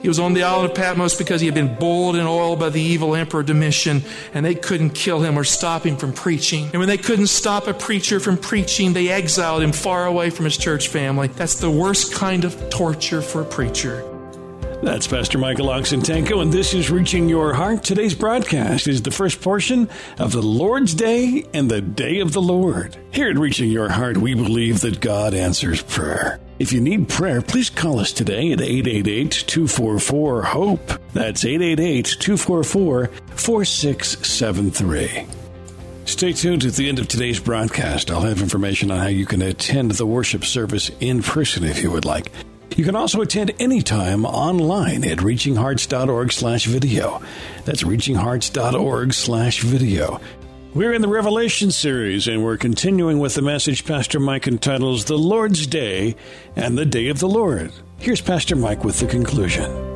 He was on the island of Patmos because he had been boiled in oil by the evil emperor Domitian, and they couldn't kill him or stop him from preaching. And when they couldn't stop a preacher from preaching, they exiled him far away from his church family. That's the worst kind of torture for a preacher. That's Pastor Michael Oxentenko, and this is Reaching Your Heart. Today's broadcast is the first portion of the Lord's Day and the Day of the Lord. Here at Reaching Your Heart, we believe that God answers prayer. If you need prayer, please call us today at 888 244 HOPE. That's 888 244 4673. Stay tuned at the end of today's broadcast. I'll have information on how you can attend the worship service in person if you would like. You can also attend anytime online at reachinghearts.org slash video. That's reachinghearts.org slash video. We're in the Revelation series, and we're continuing with the message Pastor Mike entitles The Lord's Day and the Day of the Lord. Here's Pastor Mike with the conclusion.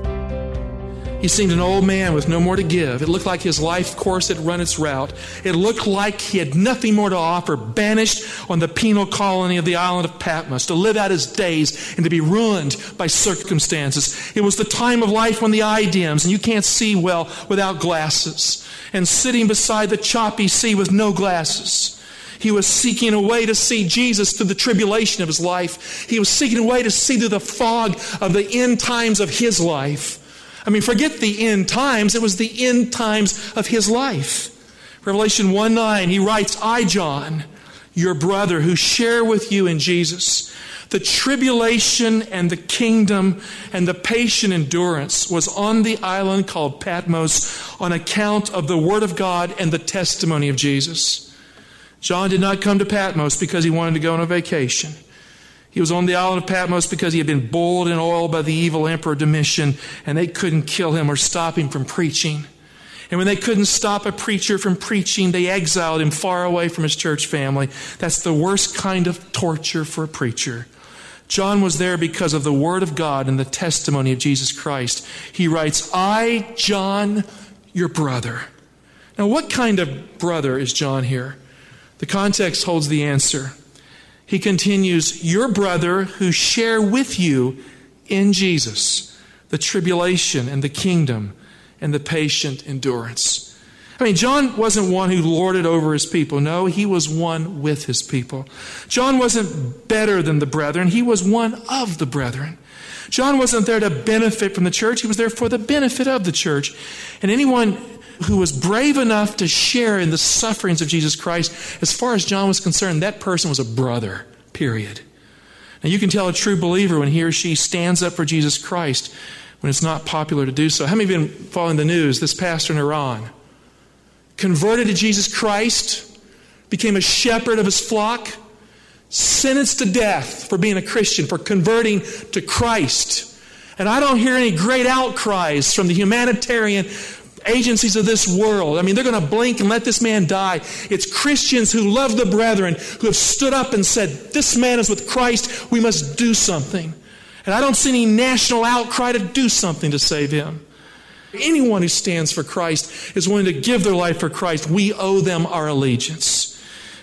He seemed an old man with no more to give. It looked like his life course had run its route. It looked like he had nothing more to offer, banished on the penal colony of the island of Patmos, to live out his days and to be ruined by circumstances. It was the time of life when the dims and you can't see well without glasses. And sitting beside the choppy sea with no glasses. He was seeking a way to see Jesus through the tribulation of his life. He was seeking a way to see through the fog of the end times of his life. I mean, forget the end times, it was the end times of his life. Revelation 1 9, he writes, I, John, your brother, who share with you in Jesus, the tribulation and the kingdom and the patient endurance was on the island called Patmos on account of the Word of God and the testimony of Jesus. John did not come to Patmos because he wanted to go on a vacation. He was on the island of Patmos because he had been boiled in oil by the evil emperor Domitian, and they couldn't kill him or stop him from preaching. And when they couldn't stop a preacher from preaching, they exiled him far away from his church family. That's the worst kind of torture for a preacher. John was there because of the Word of God and the testimony of Jesus Christ. He writes, I, John, your brother. Now, what kind of brother is John here? The context holds the answer. He continues, Your brother who share with you in Jesus the tribulation and the kingdom and the patient endurance. I mean, John wasn't one who lorded over his people. No, he was one with his people. John wasn't better than the brethren, he was one of the brethren. John wasn't there to benefit from the church, he was there for the benefit of the church. And anyone who was brave enough to share in the sufferings of Jesus Christ, as far as John was concerned, that person was a brother, period. Now, you can tell a true believer when he or she stands up for Jesus Christ when it's not popular to do so. How many have been following the news? This pastor in Iran converted to Jesus Christ, became a shepherd of his flock, sentenced to death for being a Christian, for converting to Christ. And I don't hear any great outcries from the humanitarian agencies of this world. I mean, they're going to blink and let this man die. It's Christians who love the brethren who have stood up and said, This man is with Christ. We must do something. And I don't see any national outcry to do something to save him. Anyone who stands for Christ is willing to give their life for Christ. We owe them our allegiance.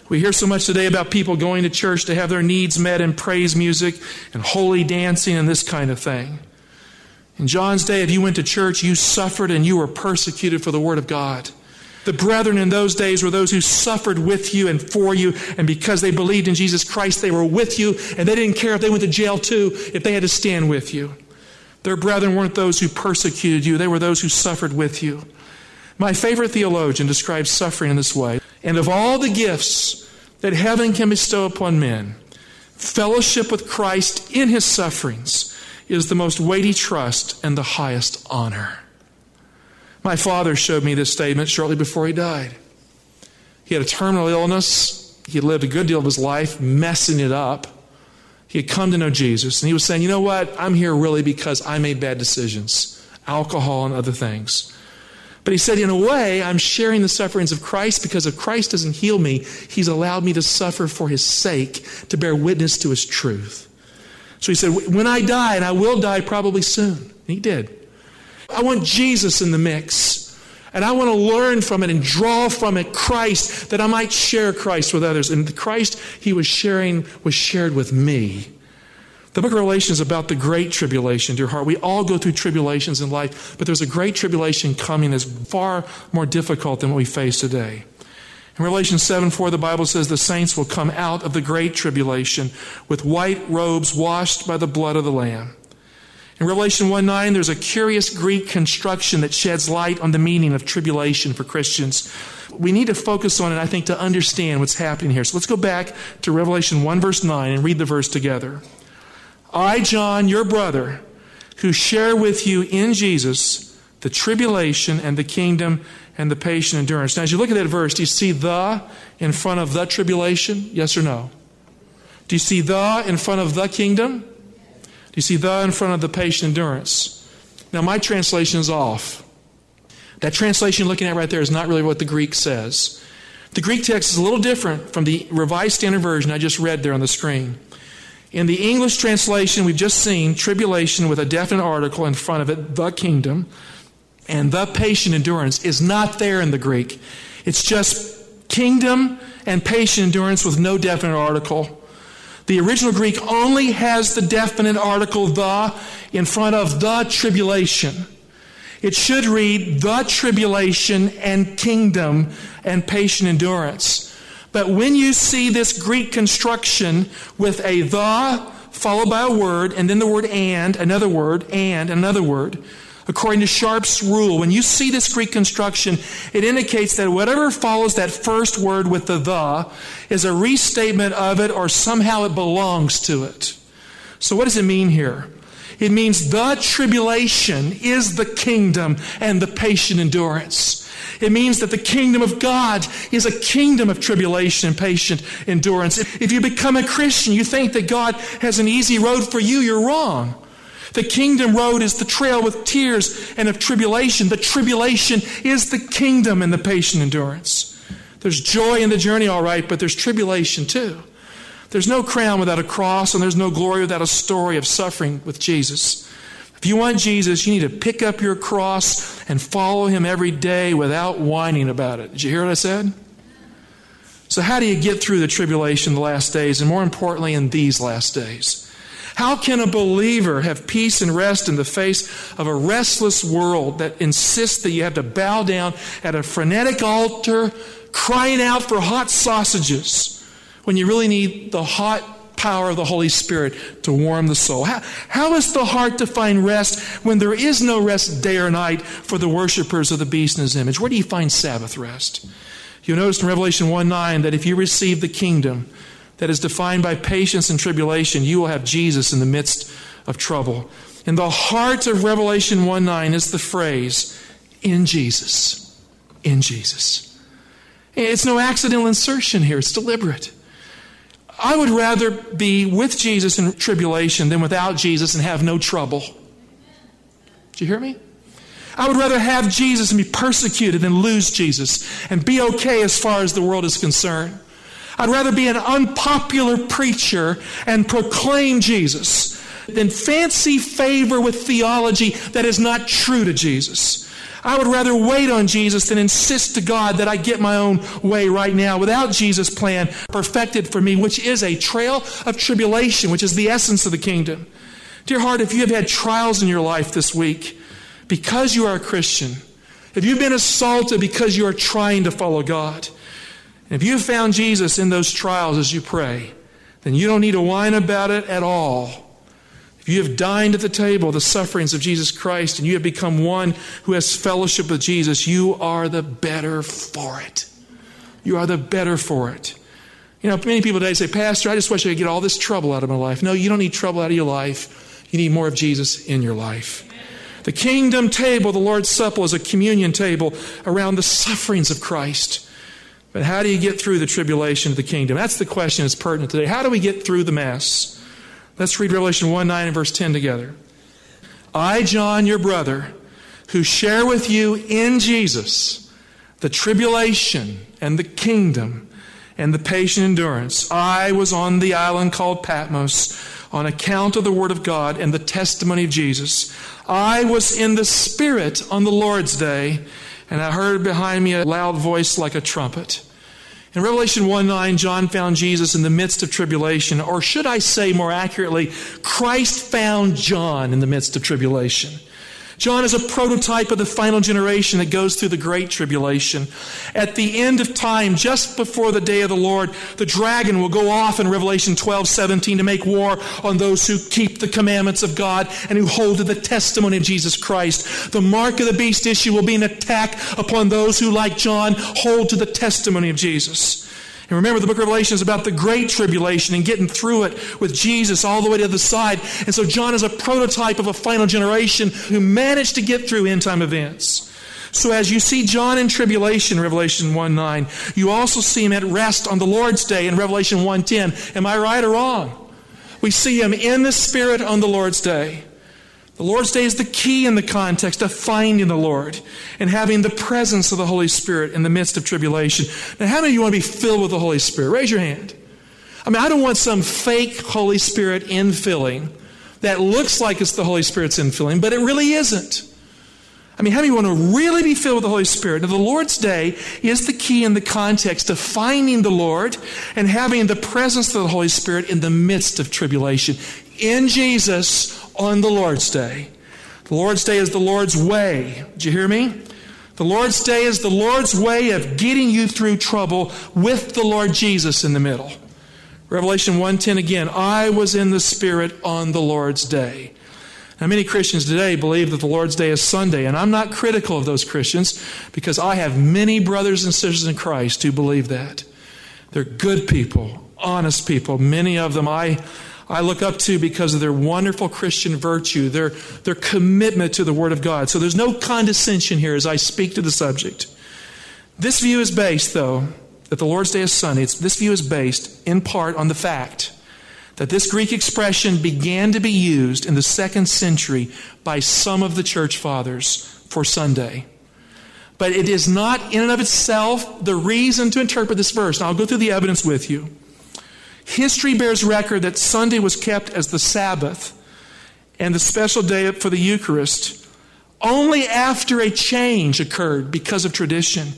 We hear so much today about people going to church to have their needs met in praise music and holy dancing and this kind of thing. In John's day, if you went to church, you suffered and you were persecuted for the Word of God. The brethren in those days were those who suffered with you and for you, and because they believed in Jesus Christ, they were with you, and they didn't care if they went to jail too, if they had to stand with you. Their brethren weren't those who persecuted you, they were those who suffered with you. My favorite theologian describes suffering in this way And of all the gifts that heaven can bestow upon men, fellowship with Christ in his sufferings is the most weighty trust and the highest honor. My father showed me this statement shortly before he died. He had a terminal illness. He had lived a good deal of his life messing it up. He had come to know Jesus, and he was saying, You know what? I'm here really because I made bad decisions. alcohol, and other things. But he said, in a way, I'm sharing the sufferings of Christ because if Christ doesn't heal me, he's allowed me to suffer for his sake, to bear witness to his truth. So he said, when I die, and I will die probably soon, and he did. I want Jesus in the mix. And I want to learn from it and draw from it Christ that I might share Christ with others. And the Christ he was sharing was shared with me. The book of Revelation is about the great tribulation, dear heart. We all go through tribulations in life, but there's a great tribulation coming that's far more difficult than what we face today. In Revelation 7 4, the Bible says the saints will come out of the great tribulation with white robes washed by the blood of the Lamb. In Revelation 1 9, there's a curious Greek construction that sheds light on the meaning of tribulation for Christians. We need to focus on it, I think, to understand what's happening here. So let's go back to Revelation 1 verse 9 and read the verse together. I, John, your brother, who share with you in Jesus the tribulation and the kingdom and the patient endurance. Now, as you look at that verse, do you see the in front of the tribulation? Yes or no? Do you see the in front of the kingdom? Do you see the in front of the patient endurance? Now, my translation is off. That translation you're looking at right there is not really what the Greek says. The Greek text is a little different from the Revised Standard Version I just read there on the screen. In the English translation, we've just seen tribulation with a definite article in front of it, the kingdom, and the patient endurance is not there in the Greek. It's just kingdom and patient endurance with no definite article. The original Greek only has the definite article the in front of the tribulation. It should read the tribulation and kingdom and patient endurance. But when you see this Greek construction with a the followed by a word, and then the word and, another word, and another word, according to Sharp's rule, when you see this Greek construction, it indicates that whatever follows that first word with the the is a restatement of it or somehow it belongs to it. So what does it mean here? It means the tribulation is the kingdom and the patient endurance. It means that the kingdom of God is a kingdom of tribulation and patient endurance. If you become a Christian, you think that God has an easy road for you, you're wrong. The kingdom road is the trail with tears and of tribulation. The tribulation is the kingdom and the patient endurance. There's joy in the journey, all right, but there's tribulation too. There's no crown without a cross, and there's no glory without a story of suffering with Jesus. If you want Jesus, you need to pick up your cross and follow him every day without whining about it. Did you hear what I said? So, how do you get through the tribulation the last days, and more importantly, in these last days? How can a believer have peace and rest in the face of a restless world that insists that you have to bow down at a frenetic altar, crying out for hot sausages, when you really need the hot power of the Holy Spirit to warm the soul. How, how is the heart to find rest when there is no rest day or night for the worshippers of the beast in his image? Where do you find Sabbath rest? You'll notice in Revelation 1 9 that if you receive the kingdom that is defined by patience and tribulation, you will have Jesus in the midst of trouble. In the heart of Revelation 1 9 is the phrase, in Jesus. In Jesus. It's no accidental insertion here, it's deliberate. I would rather be with Jesus in tribulation than without Jesus and have no trouble. Do you hear me? I would rather have Jesus and be persecuted than lose Jesus and be okay as far as the world is concerned. I'd rather be an unpopular preacher and proclaim Jesus than fancy favor with theology that is not true to Jesus. I would rather wait on Jesus than insist to God that I get my own way right now without Jesus' plan perfected for me, which is a trail of tribulation, which is the essence of the kingdom. Dear heart, if you have had trials in your life this week because you are a Christian, if you've been assaulted because you are trying to follow God, and if you found Jesus in those trials as you pray, then you don't need to whine about it at all If you have dined at the table the sufferings of Jesus Christ and you have become one who has fellowship with Jesus, you are the better for it. You are the better for it. You know, many people today say, Pastor, I just wish I could get all this trouble out of my life. No, you don't need trouble out of your life. You need more of Jesus in your life. The kingdom table, the Lord's Supper, is a communion table around the sufferings of Christ. But how do you get through the tribulation of the kingdom? That's the question that's pertinent today. How do we get through the mess? Let's read Revelation 1 9 and verse 10 together. I, John, your brother, who share with you in Jesus the tribulation and the kingdom and the patient endurance. I was on the island called Patmos on account of the Word of God and the testimony of Jesus. I was in the Spirit on the Lord's day, and I heard behind me a loud voice like a trumpet. In Revelation 1 9, John found Jesus in the midst of tribulation, or should I say more accurately, Christ found John in the midst of tribulation. John is a prototype of the final generation that goes through the great tribulation. At the end of time, just before the day of the Lord, the dragon will go off in Revelation 12, 17 to make war on those who keep the commandments of God and who hold to the testimony of Jesus Christ. The mark of the beast issue will be an attack upon those who, like John, hold to the testimony of Jesus. And remember, the book of Revelation is about the great tribulation and getting through it with Jesus all the way to the side. And so John is a prototype of a final generation who managed to get through end time events. So as you see John in tribulation, Revelation 1 9, you also see him at rest on the Lord's day in Revelation 1 10. Am I right or wrong? We see him in the Spirit on the Lord's day. The Lord's Day is the key in the context of finding the Lord and having the presence of the Holy Spirit in the midst of tribulation. Now, how many of you want to be filled with the Holy Spirit? Raise your hand. I mean, I don't want some fake Holy Spirit infilling that looks like it's the Holy Spirit's infilling, but it really isn't. I mean, how many want to really be filled with the Holy Spirit? Now, the Lord's Day is the key in the context of finding the Lord and having the presence of the Holy Spirit in the midst of tribulation. In Jesus, on the Lord's Day. The Lord's Day is the Lord's way. Did you hear me? The Lord's Day is the Lord's way of getting you through trouble with the Lord Jesus in the middle. Revelation 1:10 again, I was in the spirit on the Lord's day. Now many Christians today believe that the Lord's day is Sunday, and I'm not critical of those Christians because I have many brothers and sisters in Christ who believe that. They're good people, honest people. Many of them I I look up to because of their wonderful Christian virtue, their, their commitment to the Word of God. So there's no condescension here as I speak to the subject. This view is based, though, that the Lord's Day is Sunday. It's, this view is based in part on the fact that this Greek expression began to be used in the second century by some of the church fathers for Sunday. But it is not in and of itself the reason to interpret this verse. Now, I'll go through the evidence with you. History bears record that Sunday was kept as the Sabbath and the special day for the Eucharist only after a change occurred because of tradition.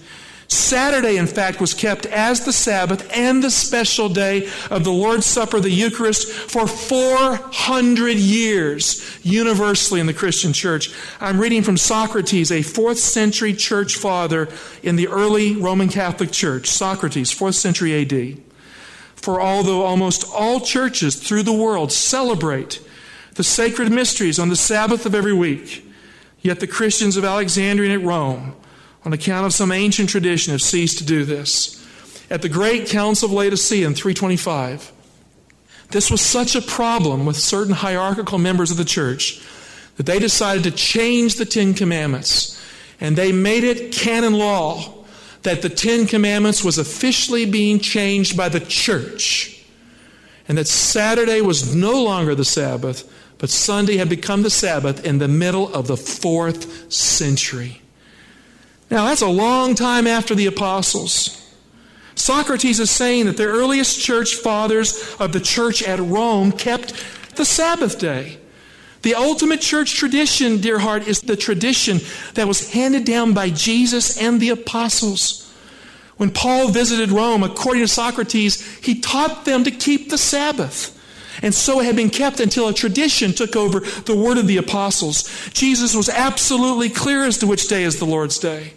Saturday, in fact, was kept as the Sabbath and the special day of the Lord's Supper, the Eucharist, for 400 years universally in the Christian church. I'm reading from Socrates, a fourth century church father in the early Roman Catholic Church. Socrates, fourth century AD. For although almost all churches through the world celebrate the sacred mysteries on the Sabbath of every week, yet the Christians of Alexandria and at Rome, on account of some ancient tradition, have ceased to do this. At the great Council of Laodicea in 325, this was such a problem with certain hierarchical members of the church that they decided to change the Ten Commandments and they made it canon law that the Ten Commandments was officially being changed by the church, and that Saturday was no longer the Sabbath, but Sunday had become the Sabbath in the middle of the fourth century. Now, that's a long time after the apostles. Socrates is saying that the earliest church fathers of the church at Rome kept the Sabbath day. The ultimate church tradition, dear heart, is the tradition that was handed down by Jesus and the apostles. When Paul visited Rome, according to Socrates, he taught them to keep the Sabbath. And so it had been kept until a tradition took over the word of the apostles. Jesus was absolutely clear as to which day is the Lord's day.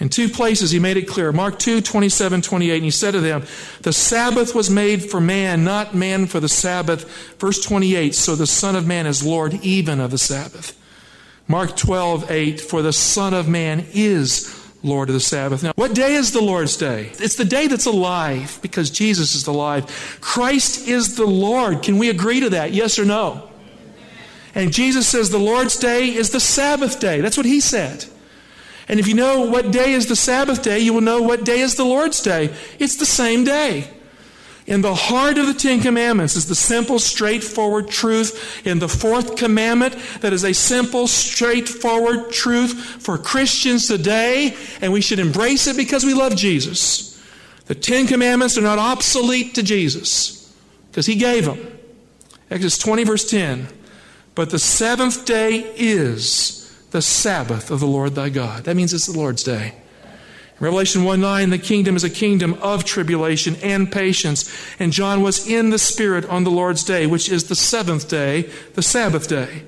In two places, he made it clear. Mark 2, 27, 28. And he said to them, The Sabbath was made for man, not man for the Sabbath. Verse 28, So the Son of Man is Lord even of the Sabbath. Mark 12, 8, For the Son of Man is Lord of the Sabbath. Now, what day is the Lord's day? It's the day that's alive because Jesus is alive. Christ is the Lord. Can we agree to that? Yes or no? And Jesus says the Lord's day is the Sabbath day. That's what he said. And if you know what day is the Sabbath day, you will know what day is the Lord's day. It's the same day. In the heart of the Ten Commandments is the simple, straightforward truth in the fourth commandment that is a simple, straightforward truth for Christians today, and we should embrace it because we love Jesus. The Ten Commandments are not obsolete to Jesus because He gave them. Exodus 20, verse 10. But the seventh day is the Sabbath of the Lord thy God. That means it's the Lord's day. Revelation 1 9, the kingdom is a kingdom of tribulation and patience. And John was in the Spirit on the Lord's day, which is the seventh day, the Sabbath day.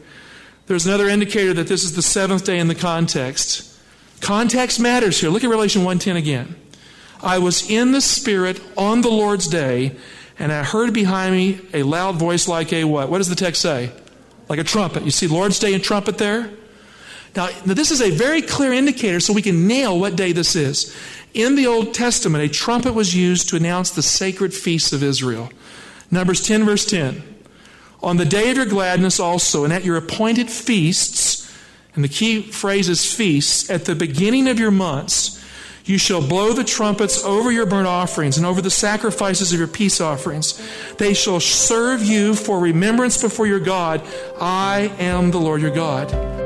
There's another indicator that this is the seventh day in the context. Context matters here. Look at Revelation 1:10 again. I was in the Spirit on the Lord's day, and I heard behind me a loud voice like a what? What does the text say? Like a trumpet. You see Lord's day and trumpet there? Now, this is a very clear indicator so we can nail what day this is. In the Old Testament, a trumpet was used to announce the sacred feasts of Israel. Numbers 10, verse 10. On the day of your gladness also, and at your appointed feasts, and the key phrase is feasts, at the beginning of your months, you shall blow the trumpets over your burnt offerings and over the sacrifices of your peace offerings. They shall serve you for remembrance before your God. I am the Lord your God.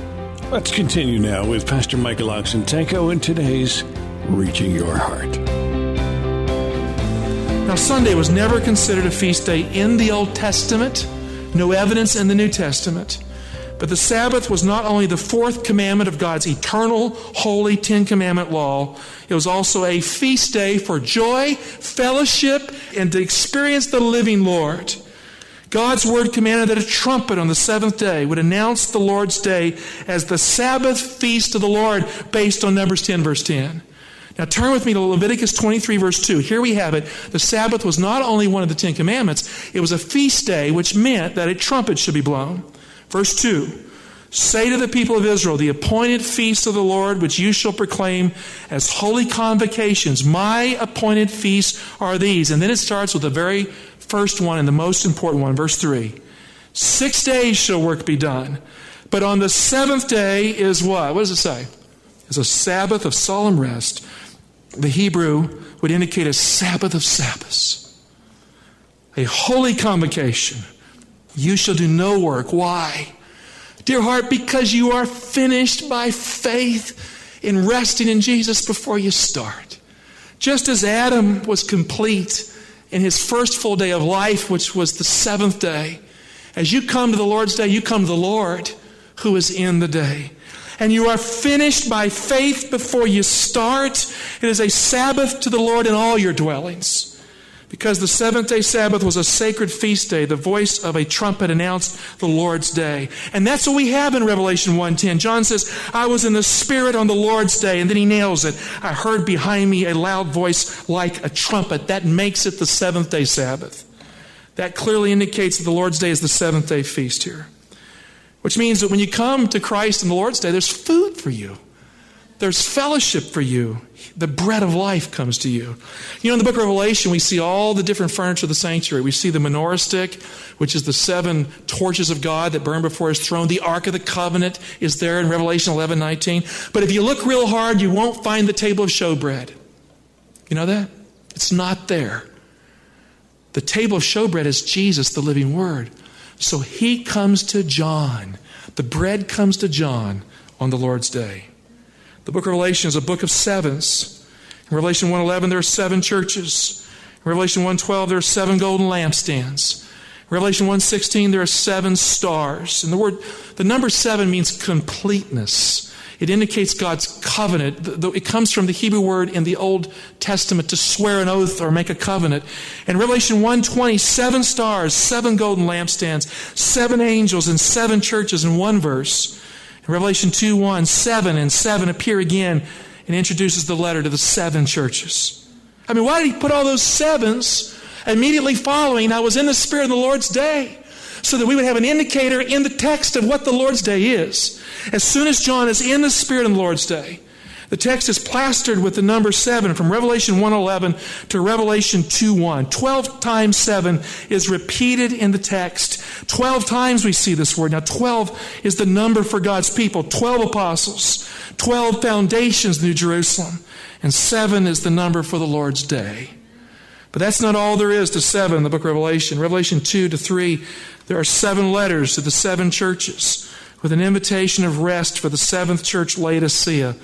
Let's continue now with Pastor Michael Oxentenko in today's Reaching Your Heart. Now, Sunday was never considered a feast day in the Old Testament, no evidence in the New Testament. But the Sabbath was not only the fourth commandment of God's eternal, holy Ten Commandment law, it was also a feast day for joy, fellowship, and to experience the living Lord. God's word commanded that a trumpet on the seventh day would announce the Lord's day as the Sabbath feast of the Lord based on Numbers 10, verse 10. Now turn with me to Leviticus 23, verse 2. Here we have it. The Sabbath was not only one of the Ten Commandments, it was a feast day, which meant that a trumpet should be blown. Verse 2 Say to the people of Israel, the appointed feast of the Lord, which you shall proclaim as holy convocations, my appointed feasts are these. And then it starts with a very first one and the most important one, verse 3. Six days shall work be done. But on the seventh day is what? What does it say? It's a Sabbath of solemn rest. The Hebrew would indicate a Sabbath of Sabbaths, a holy convocation. You shall do no work. Why? Dear heart, because you are finished by faith in resting in Jesus before you start. Just as Adam was complete in his first full day of life, which was the seventh day. As you come to the Lord's day, you come to the Lord who is in the day. And you are finished by faith before you start. It is a Sabbath to the Lord in all your dwellings. Because the seventh day Sabbath was a sacred feast day, the voice of a trumpet announced the Lord's day. And that's what we have in Revelation 1:10. John says, "I was in the Spirit on the Lord's day," and then he nails it. I heard behind me a loud voice like a trumpet. That makes it the seventh day Sabbath. That clearly indicates that the Lord's day is the seventh day feast here. Which means that when you come to Christ on the Lord's day, there's food for you. There's fellowship for you the bread of life comes to you. You know, in the book of Revelation, we see all the different furniture of the sanctuary. We see the menorah stick, which is the seven torches of God that burn before his throne. The Ark of the Covenant is there in Revelation 11 19. But if you look real hard, you won't find the table of showbread. You know that? It's not there. The table of showbread is Jesus, the living Word. So he comes to John. The bread comes to John on the Lord's day. The book of Revelation is a book of sevens. In Revelation 1.11, there are seven churches. In Revelation 1.12, there are seven golden lampstands. In Revelation 1.16, there are seven stars. And the word, the number seven means completeness. It indicates God's covenant. It comes from the Hebrew word in the Old Testament to swear an oath or make a covenant. In Revelation 1:20, seven stars, seven golden lampstands, seven angels, and seven churches in one verse. In Revelation 2 1, 7 and 7 appear again and introduces the letter to the seven churches. I mean, why did he put all those sevens? Immediately following, I was in the Spirit of the Lord's day so that we would have an indicator in the text of what the Lord's Day is. As soon as John is in the Spirit of the Lord's Day, the text is plastered with the number 7 from Revelation 1:11 to Revelation 2:1. 12 times 7 is repeated in the text. 12 times we see this word. Now 12 is the number for God's people. 12 apostles, 12 foundations New Jerusalem, and 7 is the number for the Lord's day. But that's not all there is to 7 in the book of Revelation. Revelation 2 to 3 there are seven letters to the seven churches with an invitation of rest for the seventh church, Laodicea,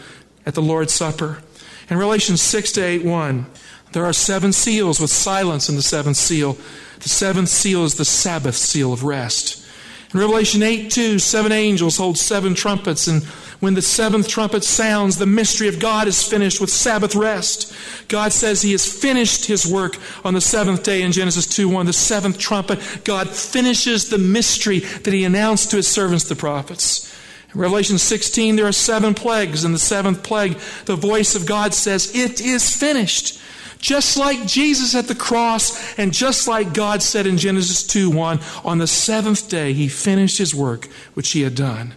at the Lord's Supper. In Revelation 6 to 8 1, there are seven seals with silence in the seventh seal. The seventh seal is the Sabbath seal of rest. In Revelation 8 2, seven angels hold seven trumpets, and when the seventh trumpet sounds, the mystery of God is finished with Sabbath rest. God says He has finished His work on the seventh day in Genesis 2 1. The seventh trumpet, God finishes the mystery that He announced to His servants, the prophets. Revelation 16, there are seven plagues. In the seventh plague, the voice of God says, It is finished. Just like Jesus at the cross, and just like God said in Genesis 2 1, on the seventh day, He finished His work which He had done.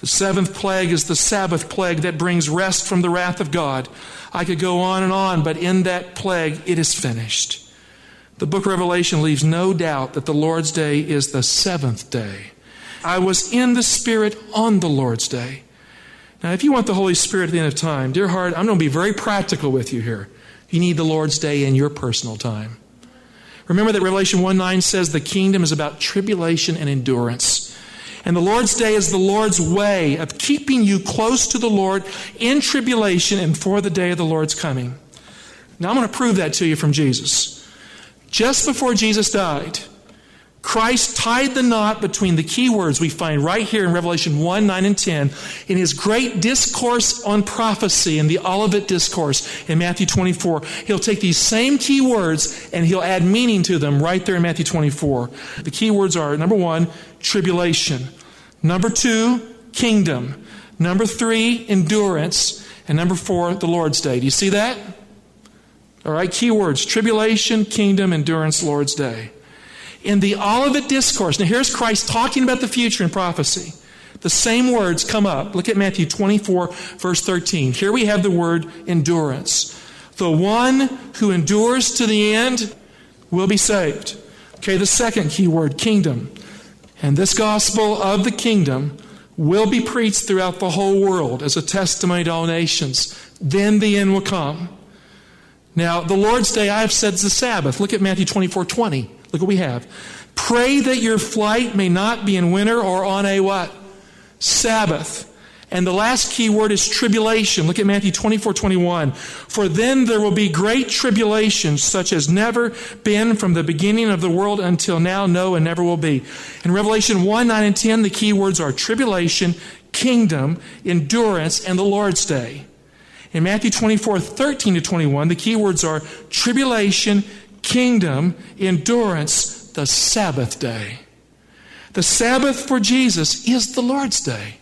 The seventh plague is the Sabbath plague that brings rest from the wrath of God. I could go on and on, but in that plague, it is finished. The book of Revelation leaves no doubt that the Lord's day is the seventh day. I was in the Spirit on the Lord's day. Now, if you want the Holy Spirit at the end of time, dear heart, I'm going to be very practical with you here. You need the Lord's day in your personal time. Remember that Revelation 1 9 says the kingdom is about tribulation and endurance. And the Lord's day is the Lord's way of keeping you close to the Lord in tribulation and for the day of the Lord's coming. Now I'm going to prove that to you from Jesus. Just before Jesus died, Christ tied the knot between the key words we find right here in Revelation 1, 9, and 10 in his great discourse on prophecy in the Olivet Discourse in Matthew 24. He'll take these same key words and he'll add meaning to them right there in Matthew 24. The key words are number one, tribulation. Number two, kingdom. Number three, endurance. And number four, the Lord's Day. Do you see that? All right, key words tribulation, kingdom, endurance, Lord's Day. In the Olivet Discourse, now here's Christ talking about the future in prophecy. The same words come up. Look at Matthew 24, verse 13. Here we have the word endurance. The one who endures to the end will be saved. Okay, the second key word, kingdom. And this gospel of the kingdom will be preached throughout the whole world as a testimony to all nations. Then the end will come. Now, the Lord's Day, I have said, is the Sabbath. Look at Matthew 24 20. Look what we have. Pray that your flight may not be in winter or on a what? Sabbath. And the last key word is tribulation. Look at Matthew 24, 21. For then there will be great tribulation, such as never been from the beginning of the world until now, no, and never will be. In Revelation 1, 9, and 10, the key words are tribulation, kingdom, endurance, and the Lord's day. In Matthew 24, 13 to 21, the key words are tribulation, kingdom, endurance, the Sabbath day. The Sabbath for Jesus is the Lord's day.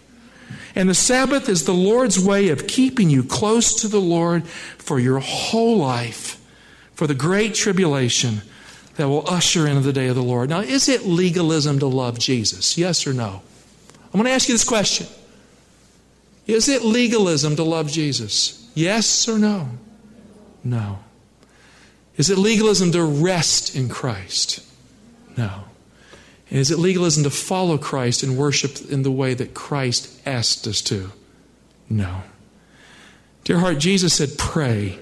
And the Sabbath is the Lord's way of keeping you close to the Lord for your whole life, for the great tribulation that will usher into the day of the Lord. Now, is it legalism to love Jesus? Yes or no? I'm going to ask you this question Is it legalism to love Jesus? Yes or no? No. Is it legalism to rest in Christ? No. Is it legalism to follow Christ and worship in the way that Christ asked us to? No. Dear heart, Jesus said, pray.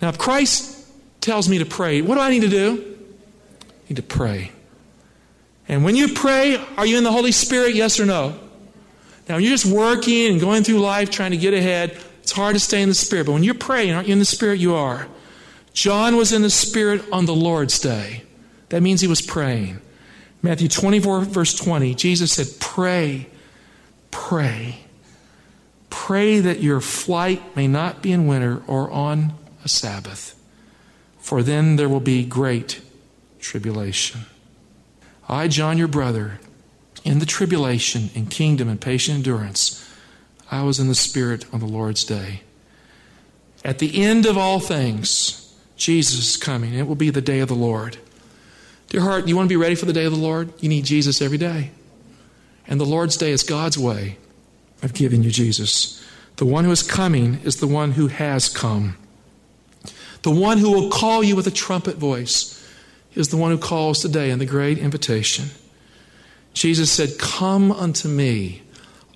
Now, if Christ tells me to pray, what do I need to do? I need to pray. And when you pray, are you in the Holy Spirit? Yes or no? Now, you're just working and going through life trying to get ahead, it's hard to stay in the Spirit. But when you're praying, aren't you in the Spirit? You are. John was in the Spirit on the Lord's day. That means he was praying. Matthew 24, verse 20, Jesus said, Pray, pray. Pray that your flight may not be in winter or on a Sabbath, for then there will be great tribulation. I, John, your brother, in the tribulation, in kingdom, and patient endurance, I was in the Spirit on the Lord's day. At the end of all things, Jesus is coming. It will be the day of the Lord. Dear heart, you want to be ready for the day of the Lord? You need Jesus every day. And the Lord's day is God's way of giving you Jesus. The one who is coming is the one who has come. The one who will call you with a trumpet voice is the one who calls today in the great invitation. Jesus said, Come unto me,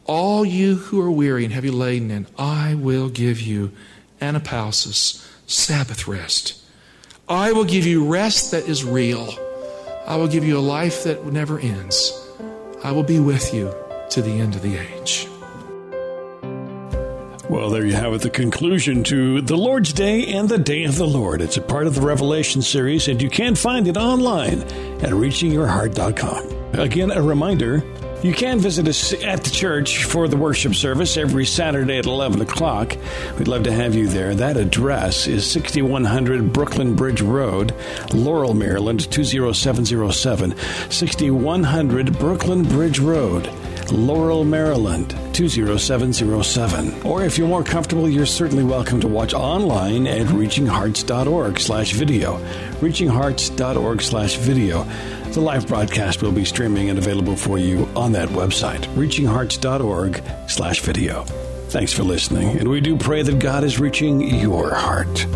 all you who are weary and heavy laden, and I will give you anapausis, Sabbath rest. I will give you rest that is real. I will give you a life that never ends. I will be with you to the end of the age. Well, there you have it, the conclusion to the Lord's Day and the Day of the Lord. It's a part of the Revelation series, and you can find it online at reachingyourheart.com. Again, a reminder you can visit us at the church for the worship service every Saturday at 11 o'clock. We'd love to have you there. That address is 6100 Brooklyn Bridge Road, Laurel, Maryland, 20707. 6100 Brooklyn Bridge Road. Laurel, Maryland, 20707. Or if you're more comfortable, you're certainly welcome to watch online at reachinghearts.org slash The live broadcast will be streaming and available for you on that website, reachinghearts.org slash video. Thanks for listening, and we do pray that God is reaching your heart.